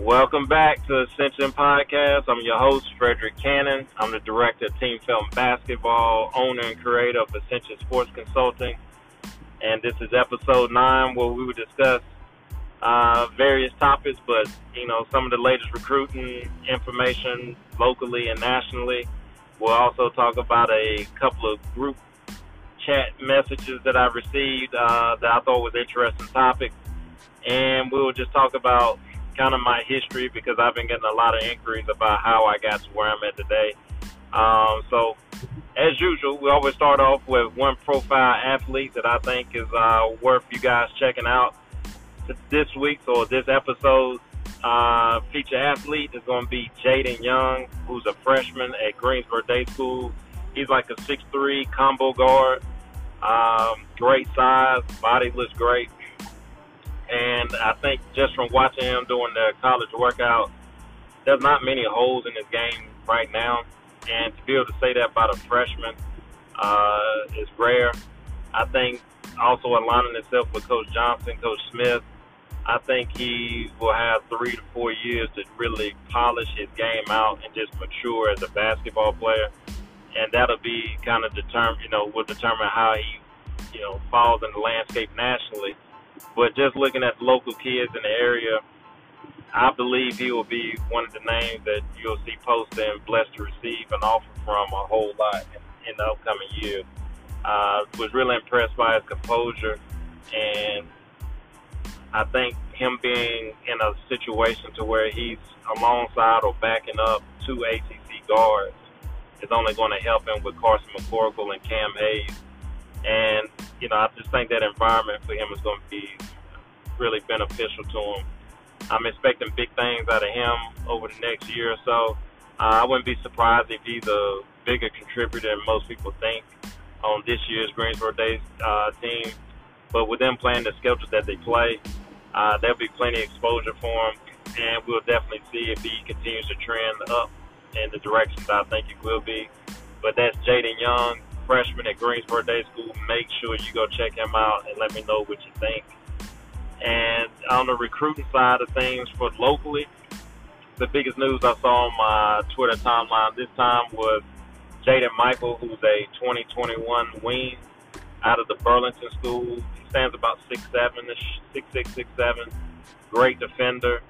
Welcome back to Ascension Podcast. I'm your host, Frederick Cannon. I'm the director of Team Felton Basketball, owner and creator of Ascension Sports Consulting. And this is episode nine where we will discuss uh, various topics, but you know some of the latest recruiting information locally and nationally. We'll also talk about a couple of group chat messages that I received uh, that I thought was interesting topics, and we will just talk about kind of my history because I've been getting a lot of inquiries about how I got to where I'm at today. Um, so, as usual, we always start off with one profile athlete that I think is uh, worth you guys checking out this week's or this episode's uh, feature athlete is going to be Jaydon Young, who's a freshman at Greensboro Day School. He's like a six-three combo guard, um, great size, body looks great. And I think just from watching him doing the college workout, there's not many holes in his game right now. And to be able to say that about a freshman uh, is rare. I think also aligning itself with Coach Johnson, Coach Smith, I think he will have three to four years to really polish his game out and just mature as a basketball player. And that'll be kind of determine, you know, will determine how he, you know, falls in the landscape nationally. But just looking at the local kids in the area, I believe he will be one of the names that you'll see posted and blessed to receive an offer from a whole lot in, the upcoming years. Uh, was really impressed by his composure and I think him being in a situation to where he's alongside or backing up two ACC guards is only going to help him with Carson McCorkle and Cam Hayes. And, you know, I just think that environment for him is going to be really beneficial to him. I'm expecting big things out of him over the next year or so. Uh, I wouldn't be surprised if he's a bigger contributor than most people think on this year's Greensboro Days uh, team. But with them playing the schedule that they play, uh, there'll be plenty of exposure for him, and we'll definitely see if he continues to trend up in the direction that I think he will be. But that's Jaydon Young, freshman at Greensboro Day School. Make sure you go check him out and let me know what you think. And on the recruiting side of things for locally, the biggest news I saw on my Twitter timeline this time was Jaden Michael, who's a 2021 wing out of the Burlington School He stands about six seven ish, six six six seven. Great defender.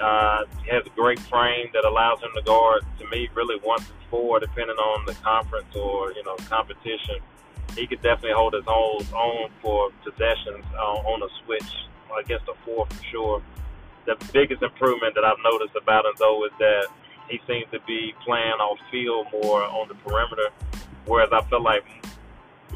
Uh, he has a great frame that allows him to guard to me really one through four, depending on the conference or you know competition. He could definitely hold his own, for possessions uh, on a switch against a four for sure. The biggest improvement that I've noticed about him though is that he seems to be playing off field more on the perimeter, whereas I felt like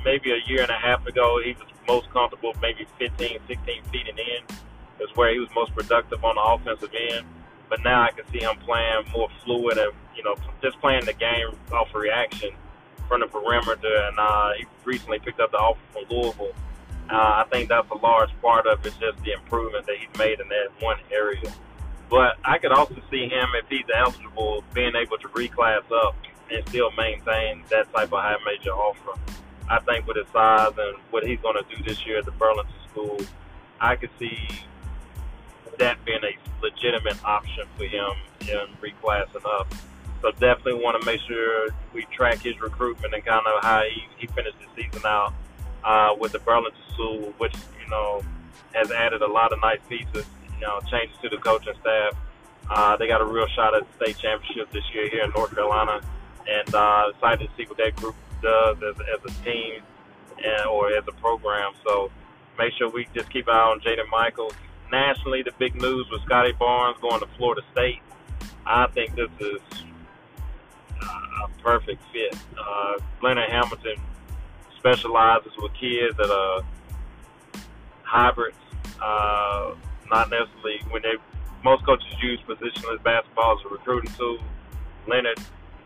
maybe a year and a half ago he was most comfortable, maybe 15, 16 feet and in, is where he was most productive on the offensive end. But now I can see him playing more fluid and, you know, just playing the game off reaction from the perimeter. And uh, he recently picked up the offer from Louisville. Uh, I think that's a large part of it, just the improvement that he's made in that one area. But I could also see him, if he's eligible, being able to reclass up and still maintain that type of high major offer. I think with his size and what he's going to do this year at the Burlington School, I could see that being a legitimate option for him in reclassing up. So definitely want to make sure we track his recruitment and kind of how he, he finished the season out uh, with the Burlington School, which, you know, has added a lot of nice pieces, you know, changes to the coaching staff. Uh, they got a real shot at the state championship this year here in North Carolina, and uh, excited to see what that group does as, as a team and, or as a program. So make sure we just keep an eye on Jaden Michaels. Nationally, the big news was Scottie Barnes going to Florida State. I think this is a perfect fit. Uh, Leonard Hamilton specializes with kids that are hybrids, uh, not necessarily when they. Most coaches use positionless basketball as a recruiting tool. Leonard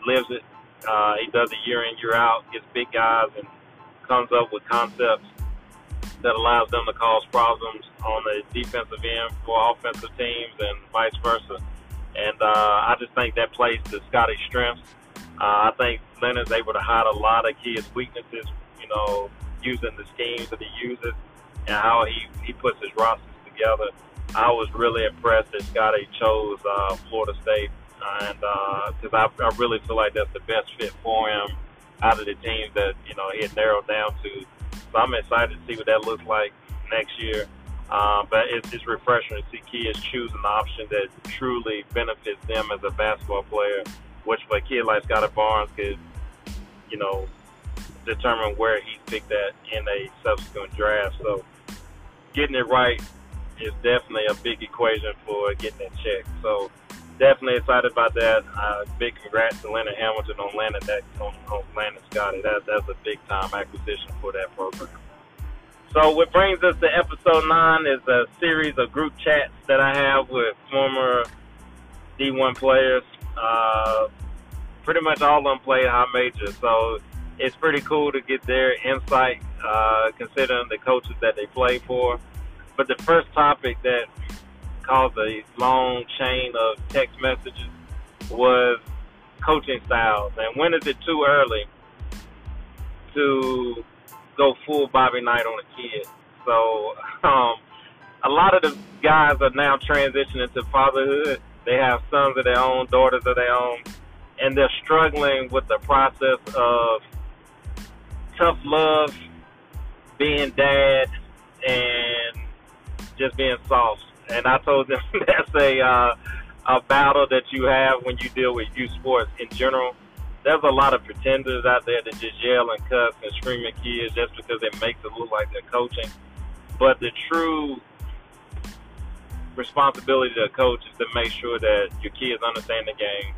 lives it. Uh, he does it year in, year out, gets big guys, and comes up with concepts that allows them to cause problems on the defensive end for offensive teams and vice versa. And uh, I just think that plays to Scottie's strengths. Uh, I think Leonard's able to hide a lot of kids' weaknesses, you know, using the schemes that he uses and how he, he puts his rosters together. I was really impressed that Scottie chose uh, Florida State, and because uh, I, I really feel like that's the best fit for him out of the teams that you know he had narrowed down to. So I'm excited to see what that looks like next year. Um, but it's, it's refreshing to see kids choose an option that truly benefits them as a basketball player, which for a kid like Scottie Barnes could, you know, determine where he picked that in a subsequent draft. So getting it right is definitely a big equation for getting that check. So definitely excited about that. Uh, big congrats to Leonard Hamilton on landing that on, on landing Scottie. That that's a big time acquisition for that program. So what brings us to episode nine is a series of group chats that I have with former D1 players. Uh, pretty much all of them play high major, so it's pretty cool to get their insight, uh, considering the coaches that they play for. But the first topic that caused a long chain of text messages was coaching styles. And when is it too early to go full Bobby Knight on a kid? So um, a lot of the guys are now transitioning to fatherhood. They have sons of their own, daughters of their own, and they're struggling with the process of tough love, being dad, and just being soft. And I told them that's a uh, a battle that you have when you deal with youth sports in general. There's a lot of pretenders out there that just yell and cuss and scream at kids just because it makes it look like they're coaching. But the true responsibility of a coach is to make sure that your kids understand the game.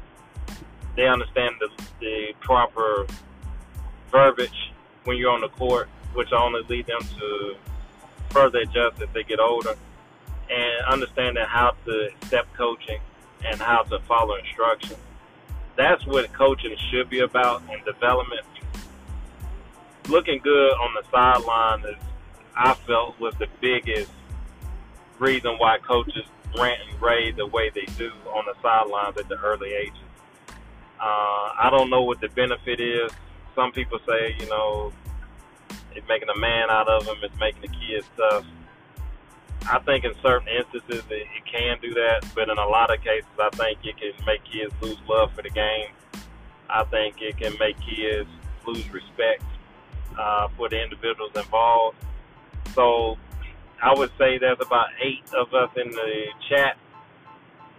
They understand the, the proper verbiage when you're on the court, which only lead them to further adjust as they get older, and understanding how to accept coaching and how to follow instructions. That's what coaching should be about and development. Looking good on the sideline is, I felt, was the biggest reason why coaches rant and rave the way they do on the sidelines at the early ages. Uh, I don't know what the benefit is. Some people say, you know, it's making a man out of them. It's making the kids tough. I think in certain instances it, it can do that, but in a lot of cases, I think it can make kids lose love for the game. I think it can make kids lose respect uh, for the individuals involved. So I would say there's about eight of us in the chat.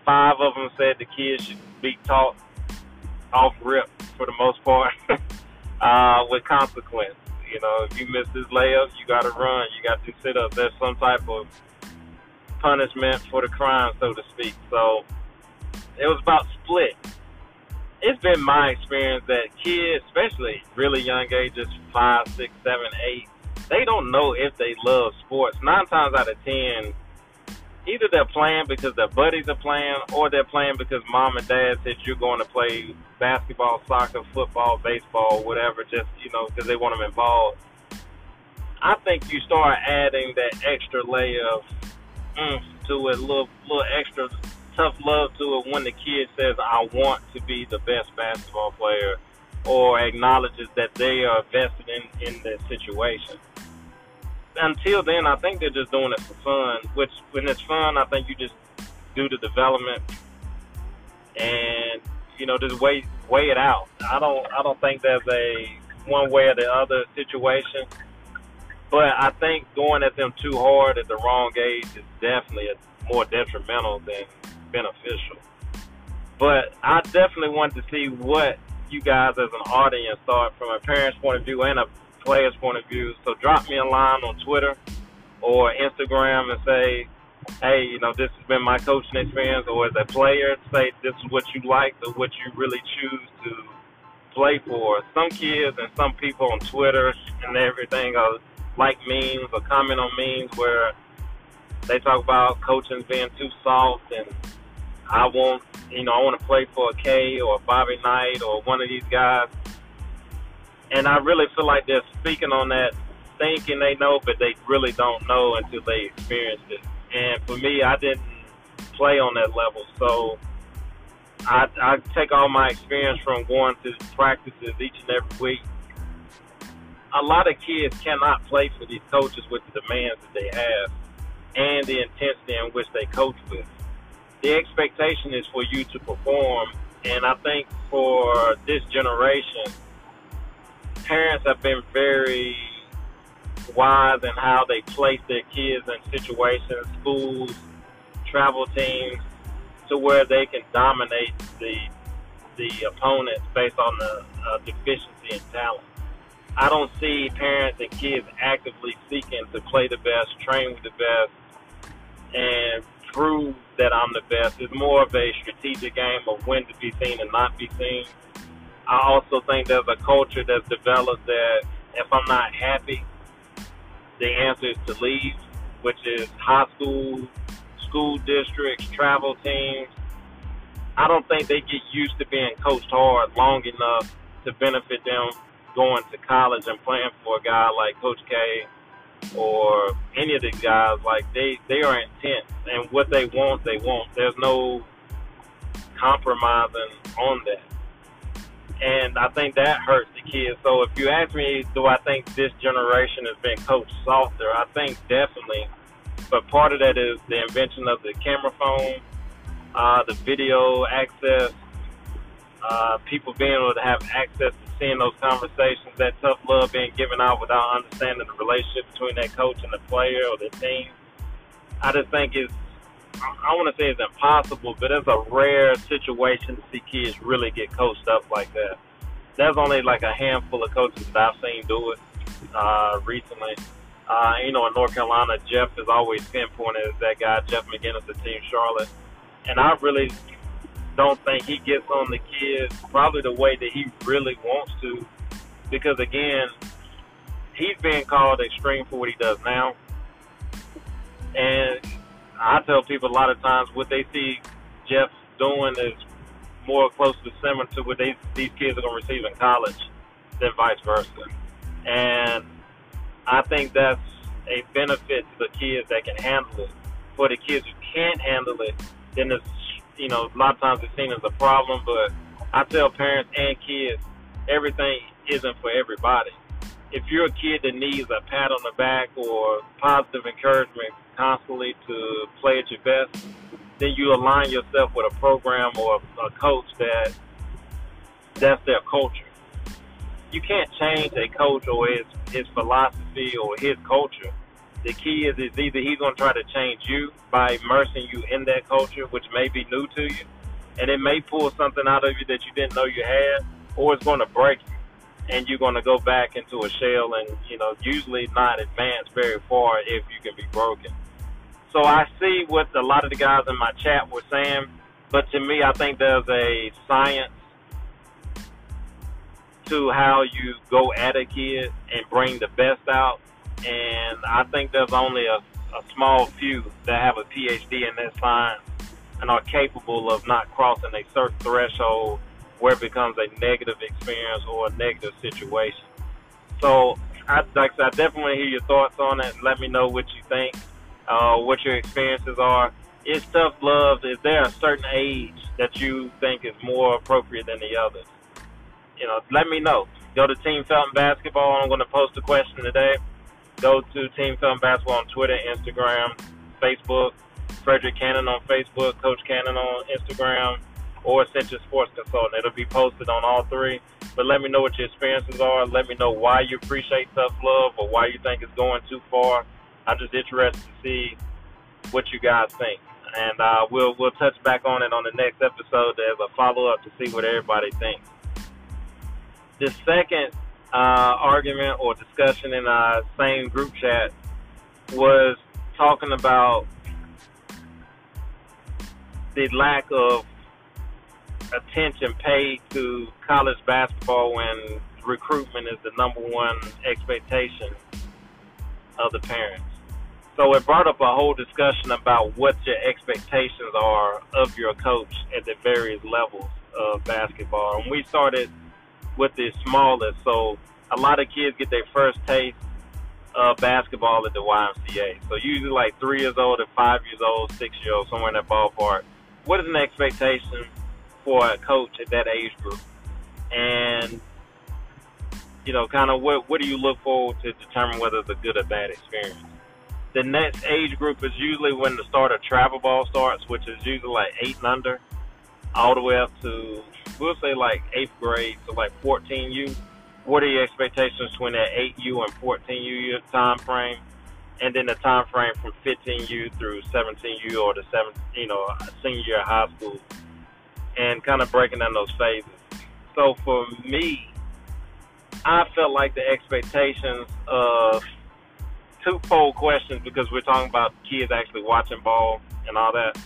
Five of them said the kids should be taught off rip for the most part, uh, with consequence. You know, if you miss this layup, you got to run. You got to sit up. There's some type of punishment for the crime, so to speak. So it was about split. It's been my experience that kids, especially really young ages, five, six, seven, eight, they don't know if they love sports. Nine times out of ten, either they're playing because their buddies are playing, or they're playing because mom and dad said you're going to play basketball, soccer, football, baseball, whatever, just you know because they want them involved. I think you start adding that extra layer of oomph to it, a little little extra tough love to it when the kid says, "I want to be the best basketball player," or acknowledges that they are vested in in the situation until then, I think they're just doing it for fun. Which, when it's fun, I think you just do the development and you know just weigh weigh it out. I don't I don't think there's a one way or the other situation. But I think going at them too hard at the wrong age is definitely a, more detrimental than beneficial. But I definitely want to see what you guys as an audience thought from a parent's point of view and a player's point of view. So drop me a line on Twitter or Instagram and say, hey, you know, this has been my coaching experience, or as a player, say this is what you like or what you really choose to play for. Some kids and some people on Twitter and everything are like memes or comment on memes where they talk about coaching being too soft and I want, you know, I want to play for a K or a Bobby Knight or one of these guys and I really feel like they're speaking on that, thinking they know, but they really don't know until they experience it. And for me, I didn't play on that level, so I, I take all my experience from going to practices each and every week. A lot of kids cannot play for these coaches with the demands that they have, and the intensity in which they coach with. The expectation is for you to perform, and I think for this generation, parents have been very wise in how they place their kids in situations, schools, travel teams, to where they can dominate the the opponents based on the uh, deficiency in talent. I don't see parents and kids actively seeking to play the best, train with the best, and prove that I'm the best. It's more of a strategic game of when to be seen and not be seen. I also think there's a culture that's developed that if I'm not happy, the answer is to leave, which is high school, school districts, travel teams. I don't think they get used to being coached hard long enough to benefit them going to college and playing for a guy like Coach K or any of these guys. Like they, they are intense, and what they want, they want. There's no compromising on that. And I think that hurts the kids. So if you ask me, do I think this generation has been coached softer? I think definitely. But part of that is the invention of the camera phone, uh, the video access, uh, people being able to have access to seeing those conversations, that tough love being given out without understanding the relationship between that coach and the player or the team. I just think it's, I want to say it's impossible, but it's a rare situation to see kids really get coached up like that. There's only like a handful of coaches that I've seen do it uh, recently. Uh, you know, in North Carolina, Jeff is always pinpointed as that guy, Jeff McInnis, the team Charlotte. And I really don't think he gets on the kids probably the way that he really wants to, because again, he's being called extreme for what he does now. And I tell people a lot of times what they see Jeff doing is more closely similar to what they, these kids are going to receive in college than vice versa. And I think that's a benefit to the kids that can handle it. For the kids who can't handle it, then it's you know, a lot of times it's seen as a problem, but I tell parents and kids everything isn't for everybody. If you're a kid that needs a pat on the back or positive encouragement constantly to play at your best, then you align yourself with a program or a coach that that's their culture. You can't change a coach or his his philosophy or his culture the key is, is either he's going to try to change you by immersing you in that culture, which may be new to you, and it may pull something out of you that you didn't know you had, or it's going to break you, and you're going to go back into a shell and, you know, usually not advance very far if you can be broken. So I see what a lot of the guys in my chat were saying, but to me, I think there's a science to how you go at a kid and bring the best out and I think there's only a, a small few that have a PhD in that science and are capable of not crossing a certain threshold where it becomes a negative experience or a negative situation. So, I, like I, said, I definitely hear your thoughts on it. Let me know what you think, uh, what your experiences are. Is tough love? Is there a certain age that you think is more appropriate than the others? You know, let me know. Go to Team Felton Basketball. I'm going to post a question today. Go to Team Felton Basketball on Twitter, Instagram, Facebook, Frederick Cannon on Facebook, Coach Cannon on Instagram, or Ascension Sports Consultant. It'll be posted on all three. But let me know what your experiences are. Let me know why you appreciate tough love or why you think it's going too far. I'm just interested to see what you guys think. And uh, we'll we'll touch back on it on the next episode as a follow up to see what everybody thinks. The second uh, argument or discussion in our same group chat was talking about the lack of attention paid to college basketball when recruitment is the number one expectation of the parents. So it brought up a whole discussion about what your expectations are of your coach at the various levels of basketball. And we started with the smallest. So a lot of kids get their first taste of basketball at the YMCA. So usually like three years old to five years old, six years old, somewhere in that ballpark. What is an expectation for a coach at that age group? And you know, kind of what what do you look for to determine whether it's a good or bad experience? the next age group is usually when the start of travel ball starts, which is usually like eight and under, all the way up to we'll say like eighth grade, so like 14U. What are your expectations between that 8U and 14U time frame? And then the time frame from 15U through 17U or the seven, you know, senior year of high school, and kind of breaking down those phases. So for me, I felt like the expectations of twofold questions because we're talking about kids actually watching ball and all that.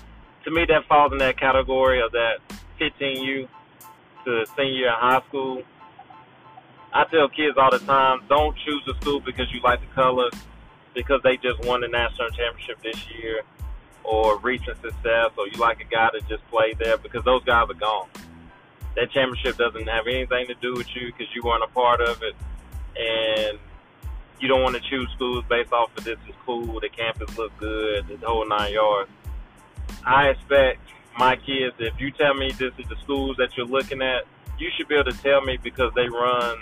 To me, that falls in that category of that 15U to senior in high school. I tell kids all the time, don't choose a school because you like the colors, because they just won the national championship this year, or recent success, or you like a guy that just played there, because those guys are gone. That championship doesn't have anything to do with you because you weren't a part of it, and you don't want to choose schools based off of this is cool, the campus looks good, the whole nine yards. I expect my kids, if you tell me this is the schools that you're looking at, you should be able to tell me because they run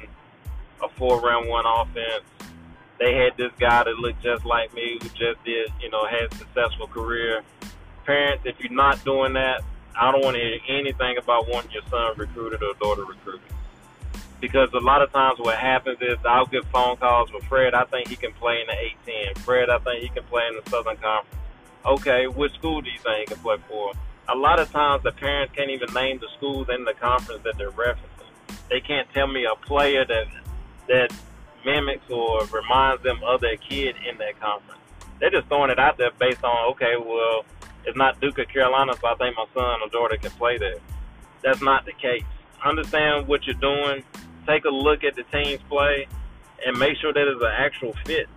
a four round one offense. They had this guy that looked just like me who just did, you know, had a successful career. Parents, if you're not doing that, I don't want to hear anything about wanting your son recruited or daughter recruited. Because a lot of times what happens is I'll get phone calls with Fred, I think he can play in the A10. Fred, I think he can play in the Southern Conference. Okay, which school do you think he can play for? a lot of times the parents can't even name the schools in the conference that they're referencing. They can't tell me a player that that mimics or reminds them of their kid in that conference. They're just throwing it out there based on okay, well, it's not Duke or Carolina, so I think my son or daughter can play there. That's not the case. Understand what you're doing. Take a look at the teams play, and make sure that it's an actual fit.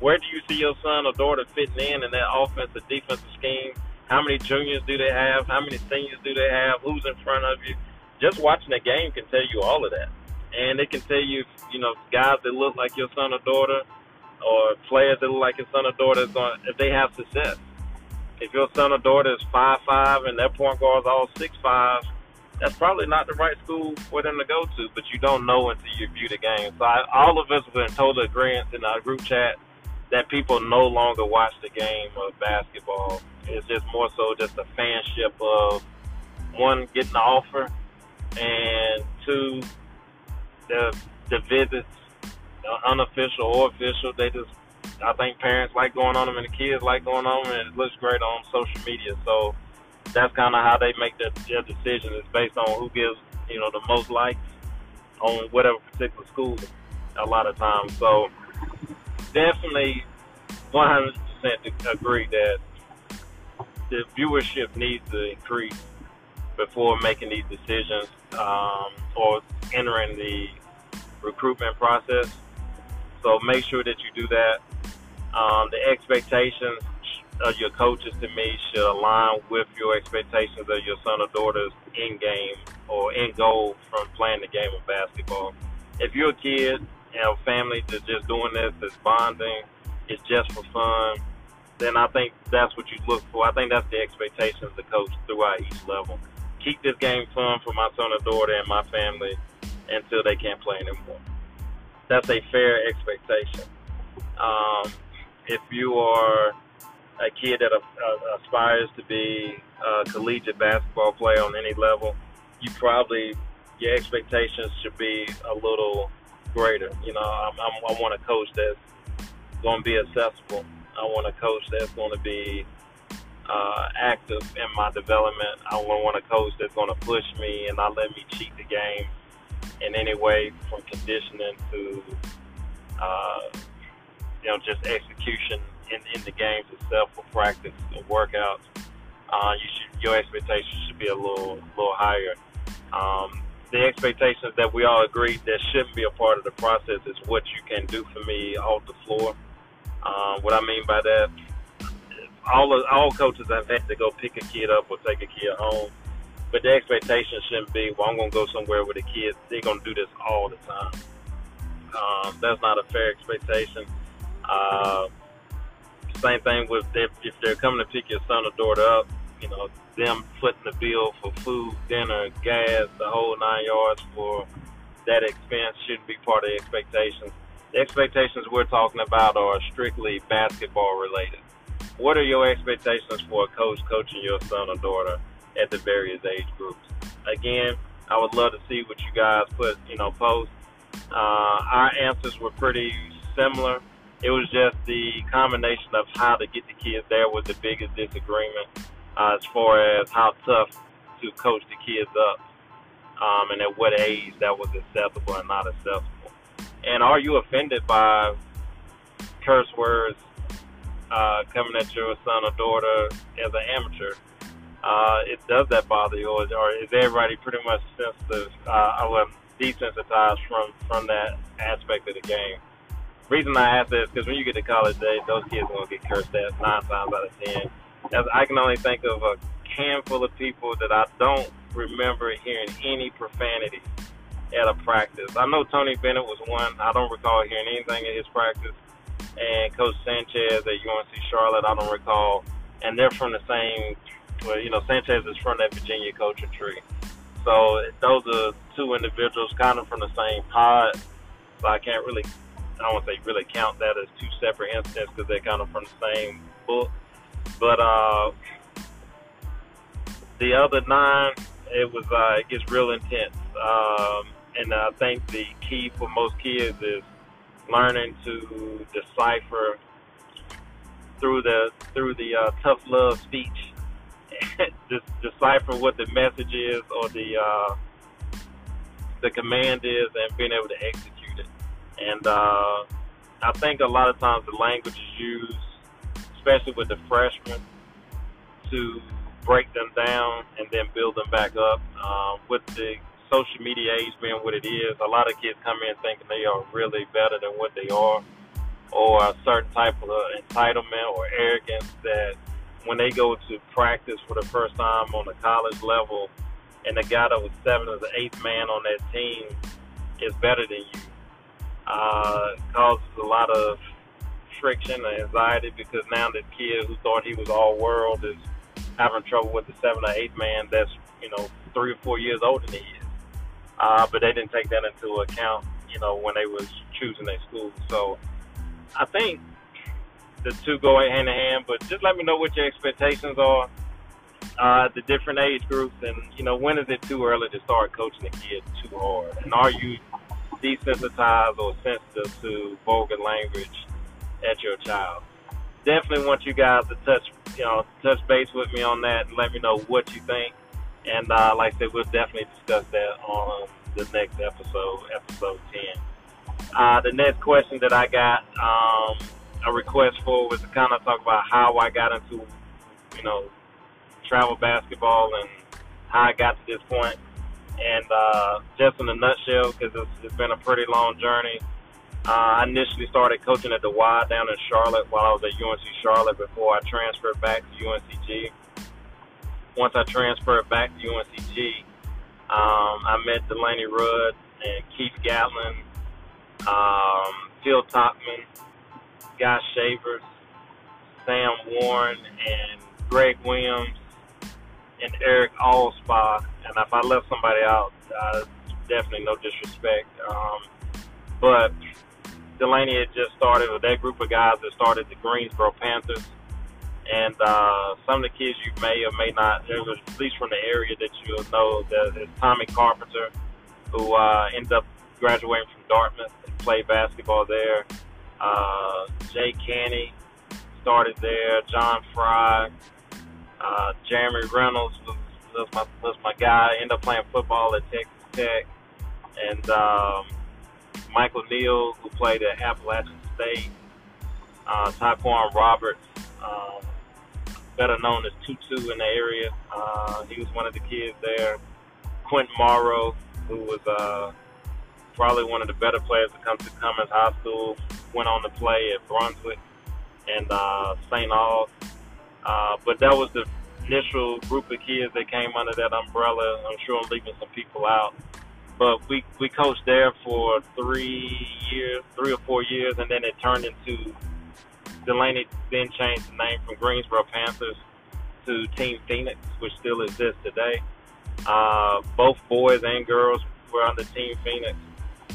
Where do you see your son or daughter fitting in in that offensive defensive scheme? How many juniors do they have? How many seniors do they have? Who's in front of you? Just watching the game can tell you all of that. And it can tell you, you know, guys that look like your son or daughter or players that look like your son or daughter if they have success. If your son or daughter is five five and their point guard is all six five, that's probably not the right school for them to go to, but you don't know until you view the game. So I, all of us were in total agreement in our group chat that people no longer watch the game of basketball it's just more so just a fanship of one getting the offer, and two the the visits, unofficial or official. They just I think parents like going on them and the kids like going on them, and it looks great on social media. So that's kind of how they make their, their decision. It's based on who gives you know the most likes on whatever particular school. A lot of times, so definitely 100% agree that the viewership needs to increase before making these decisions um, or entering the recruitment process. So make sure that you do that. Um, the expectations of your coaches to me should align with your expectations of your son or daughter's in game or end goal from playing the game of basketball. If you're a kid and a family that's just doing this, that's bonding, it's just for fun then I think that's what you look for. I think that's the expectation of the coach throughout each level. Keep this game fun for my son and daughter and my family until they can't play anymore. That's a fair expectation. Um, if you are a kid that uh, aspires to be a collegiate basketball player on any level, you probably your expectations should be a little greater. You know, I'm, I'm, I want a coach that's going to be accessible I want a coach that's going to be uh, active in my development. I want a coach that's going to push me and not let me cheat the game in any way, from conditioning to uh, you know just execution in, in the games itself, or practice or workouts. Uh, you should your expectations should be a little little higher. Um, the expectations that we all agree that shouldn't be a part of the process is what you can do for me off the floor um, what I mean by that, all of, all coaches have had to go pick a kid up or take a kid home, but the expectation shouldn't be, well, I'm going to go somewhere with the kids. They're going to do this all the time. Um, that's not a fair expectation. Uh, same thing with if, if they're coming to pick your son or daughter up, you know, them footing the bill for food, dinner, gas, the whole nine yards for that expense shouldn't be part of the expectations the expectations we're talking about are strictly basketball related. What are your expectations for a coach coaching your son or daughter at the various age groups? Again, I would love to see what you guys put, you know, post. Uh, our answers were pretty similar. It was just the combination of how to get the kids there was the biggest disagreement uh, as far as how tough to coach the kids up um, and at what age that was acceptable and not acceptable. And are you offended by curse words uh, coming at your son or daughter as an amateur? Uh, it does that bother you, or, or is everybody pretty much sensitive, uh, well, desensitized from from that aspect of the game? Reason I ask this because when you get to college days, those kids are gonna get cursed at nine times out of ten. As I can only think of a handful of people that I don't remember hearing any profanity at a practice. I know Tony Bennett was one. I don't recall hearing anything at his practice. And Coach Sanchez at UNC Charlotte, I don't recall. And they're from the same, well, you know, Sanchez is from that Virginia coaching tree. So those are two individuals kind of from the same pod. So I can't really, I don't want to say really count that as two separate incidents because they're kind of from the same book. But uh, the other nine, it was uh, it gets real intense. Um, and I think the key for most kids is learning to decipher through the through the uh, tough love speech, decipher what the message is or the uh, the command is, and being able to execute it. And uh, I think a lot of times the language is used, especially with the freshmen, to break them down and then build them back up. Um, with the social media age being what it is, a lot of kids come in thinking they are really better than what they are, or a certain type of entitlement or arrogance that when they go to practice for the first time on the college level, and the guy that was seventh or the eighth man on that team is better than you, uh, causes a lot of friction and anxiety because now the kid who thought he was all world is having trouble with the seventh or eighth man that's you know three or four years older than he is uh, but they didn't take that into account, you know, when they was choosing their school. So I think the two go hand in hand. But just let me know what your expectations are, uh, the different age groups, and you know, when is it too early to start coaching the kids too hard? And are you desensitized or sensitive to vulgar language at your child? Definitely want you guys to touch, you know, touch base with me on that and let me know what you think and uh, like I said, we'll definitely discuss that on the next episode, episode 10. Uh, the next question that I got um, a request for was to kind of talk about how I got into, you know, travel basketball and how I got to this point. And uh, just in a nutshell, because it's, it's been a pretty long journey. Uh, I initially started coaching at the Y down in Charlotte while I was at UNC Charlotte before I transferred back to UNCG once I transferred back to UNCG, um, I met Delaney Rudd and Keith Gatlin, um, Phil Topman, Guy Shavers, Sam Warren, and Greg Williams, and Eric Allspa. And if I left somebody out, uh, definitely no disrespect. Um, but Delaney had just started with that group of guys that started the Greensboro Panthers and uh, some of the kids you may or may not, at least from the area that you'll know, that is Tommy Carpenter, who uh, ended up graduating from Dartmouth and played basketball there. Uh, Jay Canny started there. John Fry, uh, Jeremy Reynolds was, was my was my guy. Ended up playing football at Texas Tech, and um, Michael Neal, who played at Appalachian State. Uh, Tyquan Roberts, um, better known as Tutu in the area. Uh, he was one of the kids there. Quentin Morrow, who was uh, probably one of the better players to come to Cummings High School, went on to play at Brunswick and uh, St. Aug. Uh, but that was the initial group of kids that came under that umbrella. I'm sure I'm leaving some people out. But we, we coached there for three years, three or four years, and then it turned into Delaney then changed the name from Greensboro Panthers to Team Phoenix, which still exists today. Uh, both boys and girls were on the Team Phoenix,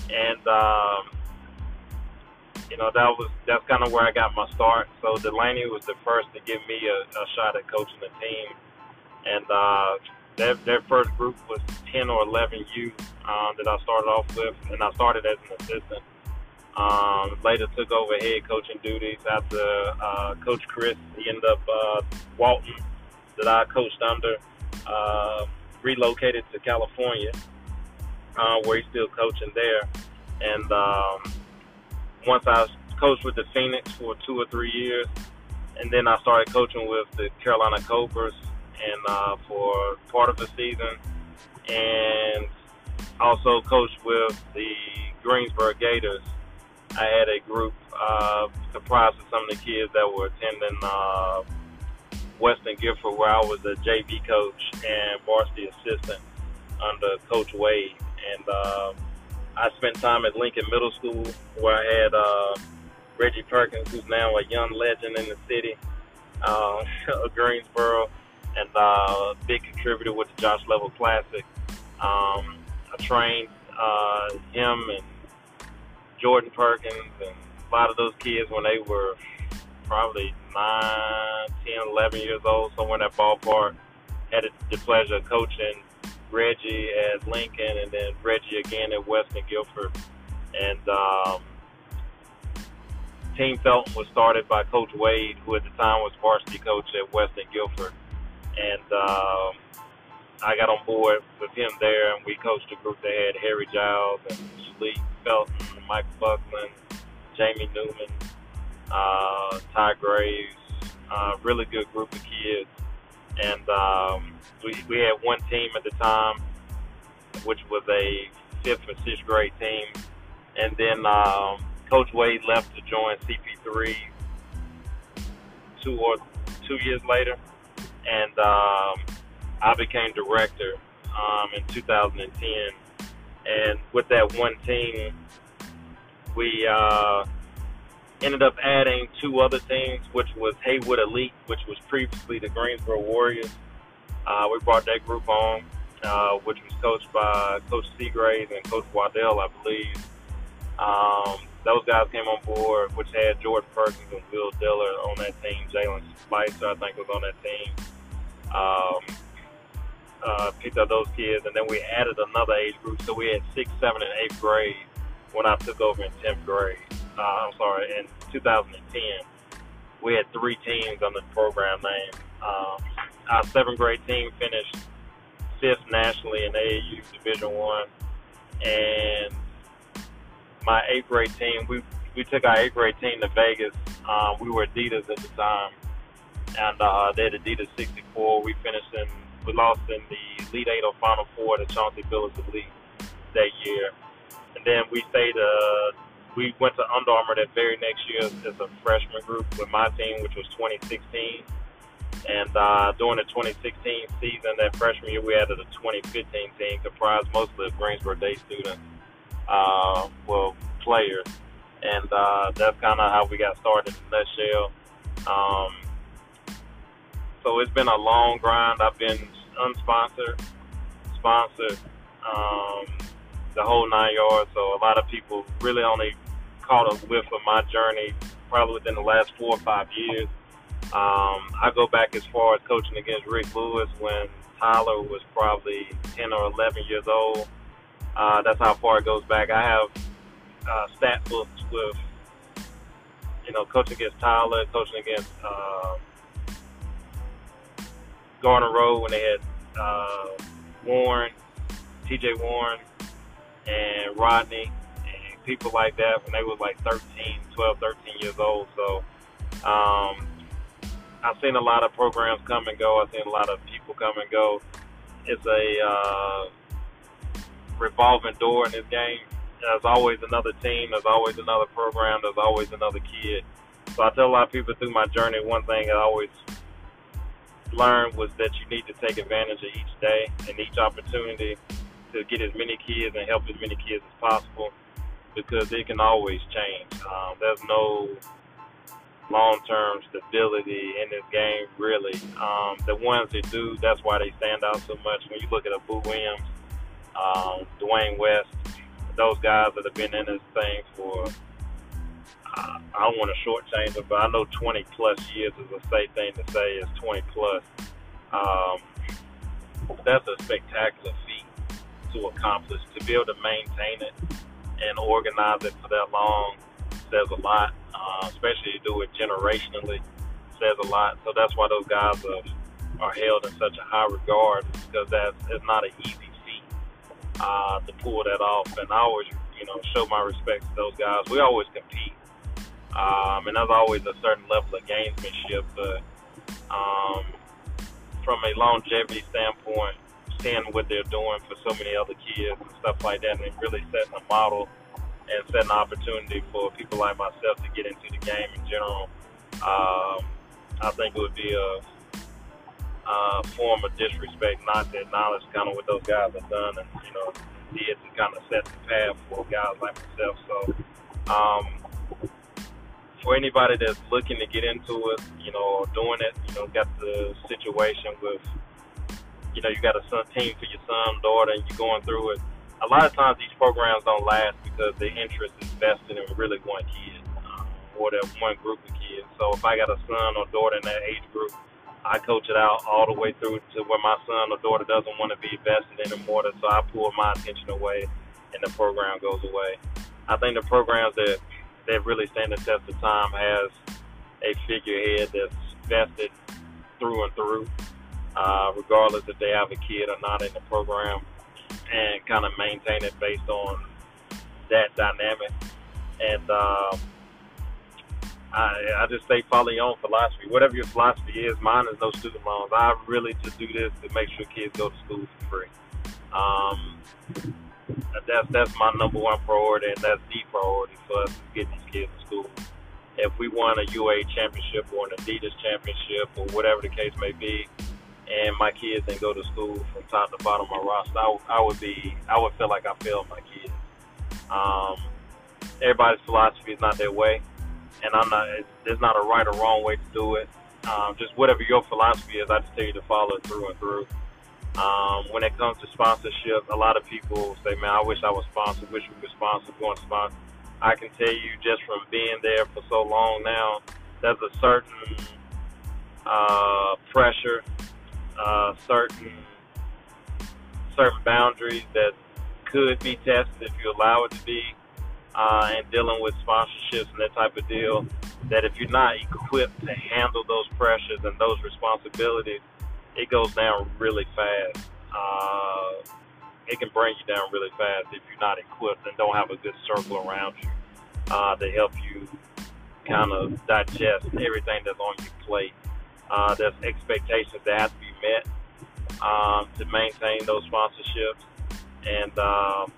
and um, you know, that was that's kind of where I got my start. So Delaney was the first to give me a, a shot at coaching the team, and uh, their their first group was ten or eleven youth um, that I started off with, and I started as an assistant. Um, later took over head coaching duties after uh, Coach Chris. He ended up uh, Walton, that I coached under, uh, relocated to California, uh, where he's still coaching there. And um, once I coached with the Phoenix for two or three years, and then I started coaching with the Carolina Cobras, and uh, for part of the season, and also coached with the Greensboro Gators. I had a group uh, comprised of some of the kids that were attending uh, Western Guilford, where I was a JV coach and varsity assistant under Coach Wade. And uh, I spent time at Lincoln Middle School, where I had uh, Reggie Perkins, who's now a young legend in the city uh, of Greensboro, and uh, big contributor with the Josh Level Classic. Um, I trained uh, him and Jordan Perkins and a lot of those kids when they were probably 9, 10, 11 years old, somewhere in that ballpark. Had the pleasure of coaching Reggie at Lincoln and then Reggie again at Western Guilford. And um, Team Felton was started by Coach Wade, who at the time was varsity coach at Western Guilford. And um, I got on board with him there, and we coached a group that had Harry Giles and Sleep Felton, Mike Buckland, Jamie Newman, uh, Ty Graves, uh, really good group of kids. And um, we, we had one team at the time, which was a fifth or sixth grade team. And then um, Coach Wade left to join CP3 two or two years later. And um, I became director um, in 2010. And with that one team, we uh, ended up adding two other teams, which was Haywood Elite, which was previously the Greensboro Warriors. Uh, we brought that group on, uh, which was coached by Coach Seagraves and Coach Waddell, I believe. Um, those guys came on board, which had George Perkins and Will Diller on that team. Jalen Spicer, I think, was on that team. Um, uh, picked up those kids, and then we added another age group. So we had sixth, seventh, and eighth grade when I took over in tenth grade. Uh, I'm sorry, in 2010, we had three teams under the program name. Um, our seventh grade team finished fifth nationally in AAU Division One, and my eighth grade team, we we took our eighth grade team to Vegas. Um, we were Adidas at the time, and uh, they had Adidas 64. We finished in we lost in the Elite Eight or Final Four to Chauncey Billups Elite that year. And then we stayed, uh, we went to Under Armour that very next year as, a freshman group with my team, which was 2016. And uh, during the 2016 season, that freshman year, we added a 2015 team comprised mostly of Greensboro Day students, uh, well, players. And uh, that's kind of how we got started in a nutshell. Um, so it's been a long grind. I've been unsponsored, sponsored, um, the whole nine yards. So a lot of people really only caught a whiff of my journey probably within the last four or five years. Um, I go back as far as coaching against Rick Lewis when Tyler was probably 10 or 11 years old. Uh, that's how far it goes back. I have uh, stat books with, you know, coaching against Tyler, coaching against uh, Garner Road when they had uh, Warren, T.J. Warren, and Rodney, and people like that when they were like 13, 12, 13 years old. So um, I've seen a lot of programs come and go. I've seen a lot of people come and go. It's a uh, revolving door in this game. There's always another team. There's always another program. There's always another kid. So I tell a lot of people through my journey, one thing I always learned was that you need to take advantage of each day and each opportunity to get as many kids and help as many kids as possible because it can always change. Um, there's no long-term stability in this game, really. Um, the ones that do, that's why they stand out so much. When you look at a Boo Williams, um, Dwayne West, those guys that have been in this thing for I, don't want to shortchange them, but I know 20 plus years is a safe thing to say. Is 20 plus. Um, that's a spectacular feat to accomplish. To be able to maintain it and organize it for that long says a lot, uh, especially to do it generationally says a lot. So that's why those guys are, are held in such a high regard because that's it's not an easy feat uh, to pull that off. And I always, you know, show my respect to those guys. We always compete, um, and there's always a certain level of gamesmanship. But um, from a longevity standpoint, seeing what they're doing for so many other kids and stuff like that, and really setting a model and setting an opportunity for people like myself to get into the game in general. Um, I think it would be a, a form of disrespect not to acknowledge kind of what those guys have done and, you know, did to kind of set the path for guys like myself. So, um, for anybody that's looking to get into it, you know, doing it, you know, got the situation with, you know, you got a son team for your son, daughter, and you're going through it. A lot of times these programs don't last because the interest is vested in really one kid um, or that one group of kids. So if I got a son or daughter in that age group, I coach it out all the way through to where my son or daughter doesn't want to be invested anymore. So I pull my attention away, and the program goes away. I think the programs that that really stand the test of time has a figurehead that's vested through and through, uh, regardless if they have a kid or not in the program, and kind of maintain it based on that dynamic. And um, I, I just say follow your own philosophy. Whatever your philosophy is, mine is no student loans. I really just do this to make sure kids go to school for free. Um, that's that's my number one priority, and that's the priority for us to get these kids to school. If we won a UA championship or an Adidas championship or whatever the case may be, and my kids didn't go to school from top to bottom of my roster, I, would be I would feel like I failed my kids. Um, everybody's philosophy is not their way and I'm not. There's not a right or wrong way to do it. Um, just whatever your philosophy is, I just tell you to follow it through and through. Um, when it comes to sponsorship, a lot of people say, "Man, I wish I was sponsored. Wish we were sponsored. Going to sponsor." I can tell you, just from being there for so long now, there's a certain uh, pressure, uh, certain certain boundaries that could be tested if you allow it to be uh, and dealing with sponsorships and that type of deal, that if you're not equipped to handle those pressures and those responsibilities, it goes down really fast. Uh, it can bring you down really fast if you're not equipped and don't have a good circle around you uh, to help you kind of digest everything that's on your plate. Uh, there's expectations that have to be met um, to maintain those sponsorships, and um,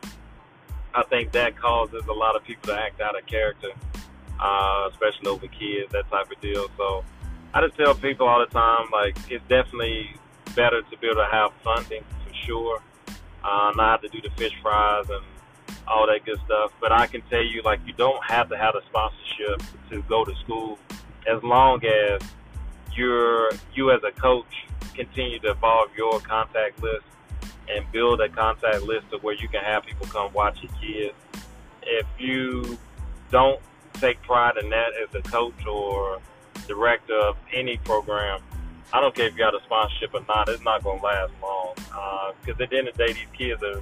I think that causes a lot of people to act out of character, uh, especially over kids, that type of deal. So I just tell people all the time, like it's definitely better to be able to have funding for sure, uh, not to do the fish fries and all that good stuff. But I can tell you, like you don't have to have a sponsorship to go to school, as long as you're you as a coach continue to evolve your contact list and build a contact list of where you can have people come watch your kids. If you don't take pride in that as a coach or director of any program, I don't care if you got a sponsorship or not, it's not going to last long. Because uh, at the end of the day, these kids are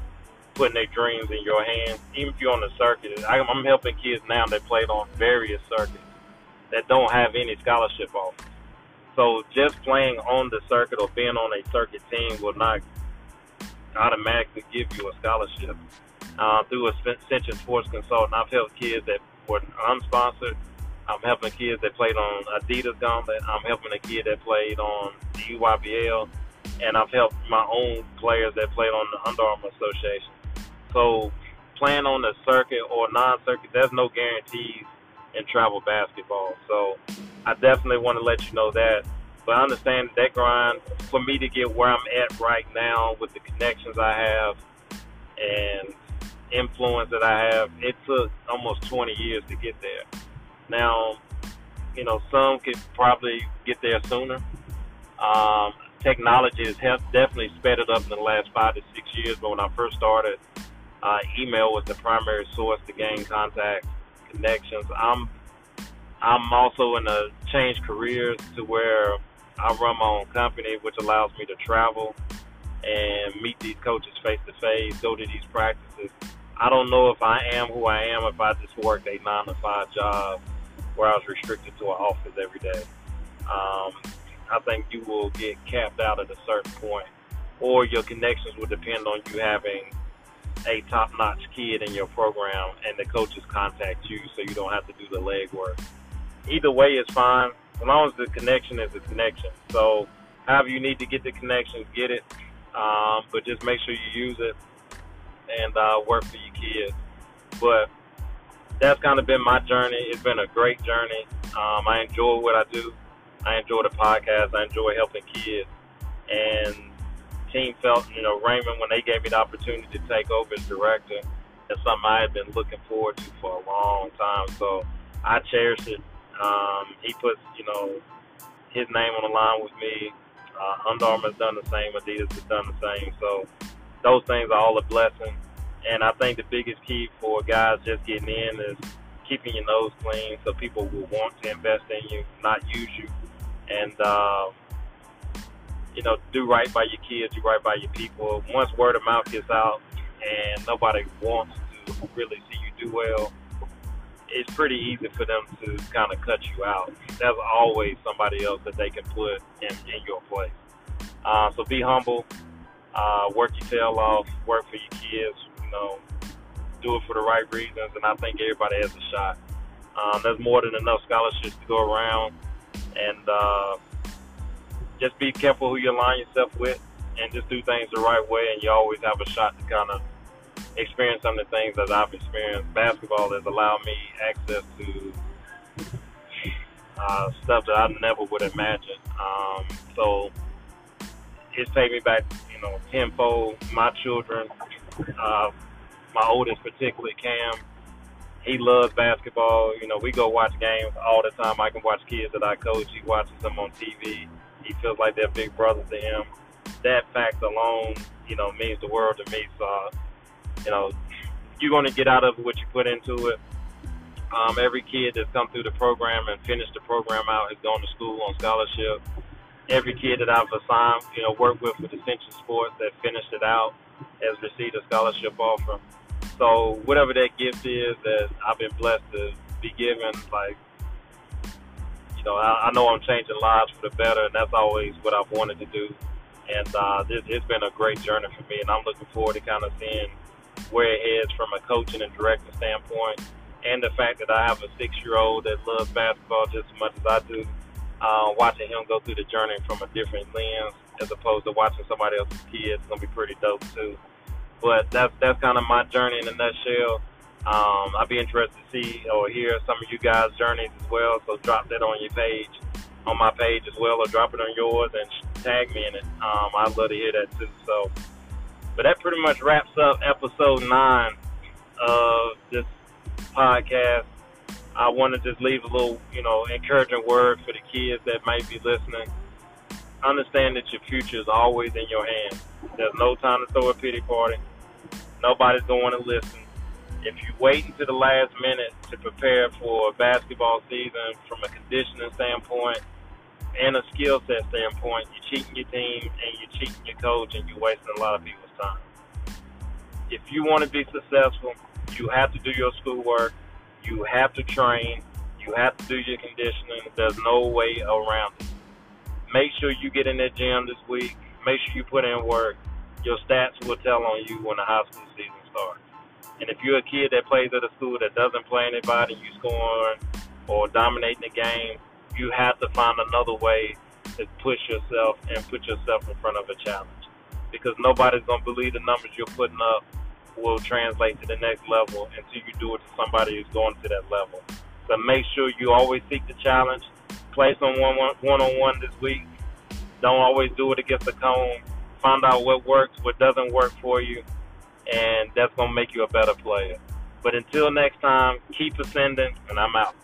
putting their dreams in your hands. Even if you're on the circuit, I'm helping kids now that played on various circuits that don't have any scholarship offers. So just playing on the circuit or being on a circuit team will not automatically give you a scholarship. Uh, through Ascension Sports Consultant, I've helped kids that were unsponsored. I'm helping kids that played on Adidas Gauntlet. I'm helping a kid that played on the EYBL. And I've helped my own players that played on the Under Armour Association. So playing on the circuit or non-circuit, there's no guarantees in travel basketball. So I definitely want to let you know that but I understand that grind for me to get where I'm at right now with the connections I have and influence that I have, it took almost 20 years to get there. Now, you know, some could probably get there sooner. Um, technology has definitely sped it up in the last five to six years, but when I first started, uh, email was the primary source to gain contact connections. I'm I'm also in a change careers to where I run my own company, which allows me to travel and meet these coaches face to face, go to these practices. I don't know if I am who I am if I just worked a nine to five job where I was restricted to an office every day. Um, I think you will get capped out at a certain point, or your connections will depend on you having a top-notch kid in your program, and the coaches contact you, so you don't have to do the legwork. Either way is fine, as long as the connection is a connection. So, however you need to get the connections, get it, um, but just make sure you use it and uh, work for your kids. But that's kind of been my journey. It's been a great journey. Um, I enjoy what I do. I enjoy the podcast. I enjoy helping kids. And Team Felton, you know, Raymond, when they gave me the opportunity to take over as director, that's something I had been looking forward to for a long time. So I cherish it. Um, he puts, you know, his name on the line with me. Uh, Under Armour has done the same. Adidas has done the same. So those things are all a blessing. And I think the biggest key for guys just getting in is keeping your nose clean so people will want to invest in you, not use you. And, uh, you know, do right by your kids, do right by your people. Once word of mouth gets out and nobody wants to really see you do well, it's pretty easy for them to kind of cut you out. There's always somebody else that they can put in, in your place. Uh, so be humble, uh, work your tail off, work for your kids, know, do it for the right reasons, and I think everybody has a shot. Um, there's more than enough scholarships to go around, and uh, just be careful who you align yourself with, and just do things the right way, and you always have a shot to kind of experience some of the things that I've experienced. Basketball has allowed me access to uh, stuff that I never would imagine. Um, so it's paid me back, you know, tenfold. My children, uh, my oldest particularly, Cam, he loves basketball. You know, we go watch games all the time. I can watch kids that I coach. He watches them on TV. He feels like they're big brothers to him. That fact alone, you know, means the world to me. So, you know, you're going to get out of what you put into it. Um, every kid that's come through the program and finished the program out has gone to school on scholarship. Every kid that I've assigned, you know, worked with with Ascension Sports that finished it out has received a scholarship offer. So whatever that gift is that I've been blessed to be given, like you know, I, I know I'm changing lives for the better, and that's always what I've wanted to do. And uh, this it's been a great journey for me, and I'm looking forward to kind of seeing where it heads from a coaching and directing standpoint, and the fact that I have a six-year-old that loves basketball just as much as I do. Uh, watching him go through the journey from a different lens as opposed to watching somebody else's kids is gonna be pretty dope too. But that's that's kind of my journey in a nutshell. Um, I'd be interested to see or hear some of you guys' journeys as well. So drop that on your page, on my page as well, or drop it on yours and tag me in it. Um, I'd love to hear that too. So, but that pretty much wraps up episode nine of this podcast. I want to just leave a little, you know, encouraging word for the kids that might be listening. Understand that your future is always in your hands. There's no time to throw a pity party. Nobody's going to listen if you wait until the last minute to prepare for basketball season from a conditioning standpoint and a skill set standpoint, you're cheating your team and you're cheating your coach and you're wasting a lot of people's time. If you want to be successful, you have to do your schoolwork, you have to train, you have to do your conditioning. There's no way around it. Make sure you get in that gym this week. Make sure you put in work. Your stats will tell on you when the high school season starts. And if you're a kid that plays at a school that doesn't play anybody, you scoring or dominating the game, you have to find another way to push yourself and put yourself in front of a challenge. Because nobody's going to believe the numbers you're putting up will translate to the next level until you do it to somebody who's going to that level. So make sure you always seek the challenge. Play some one on one this week. Don't always do it against the cone. Find out what works, what doesn't work for you, and that's going to make you a better player. But until next time, keep ascending, and I'm out.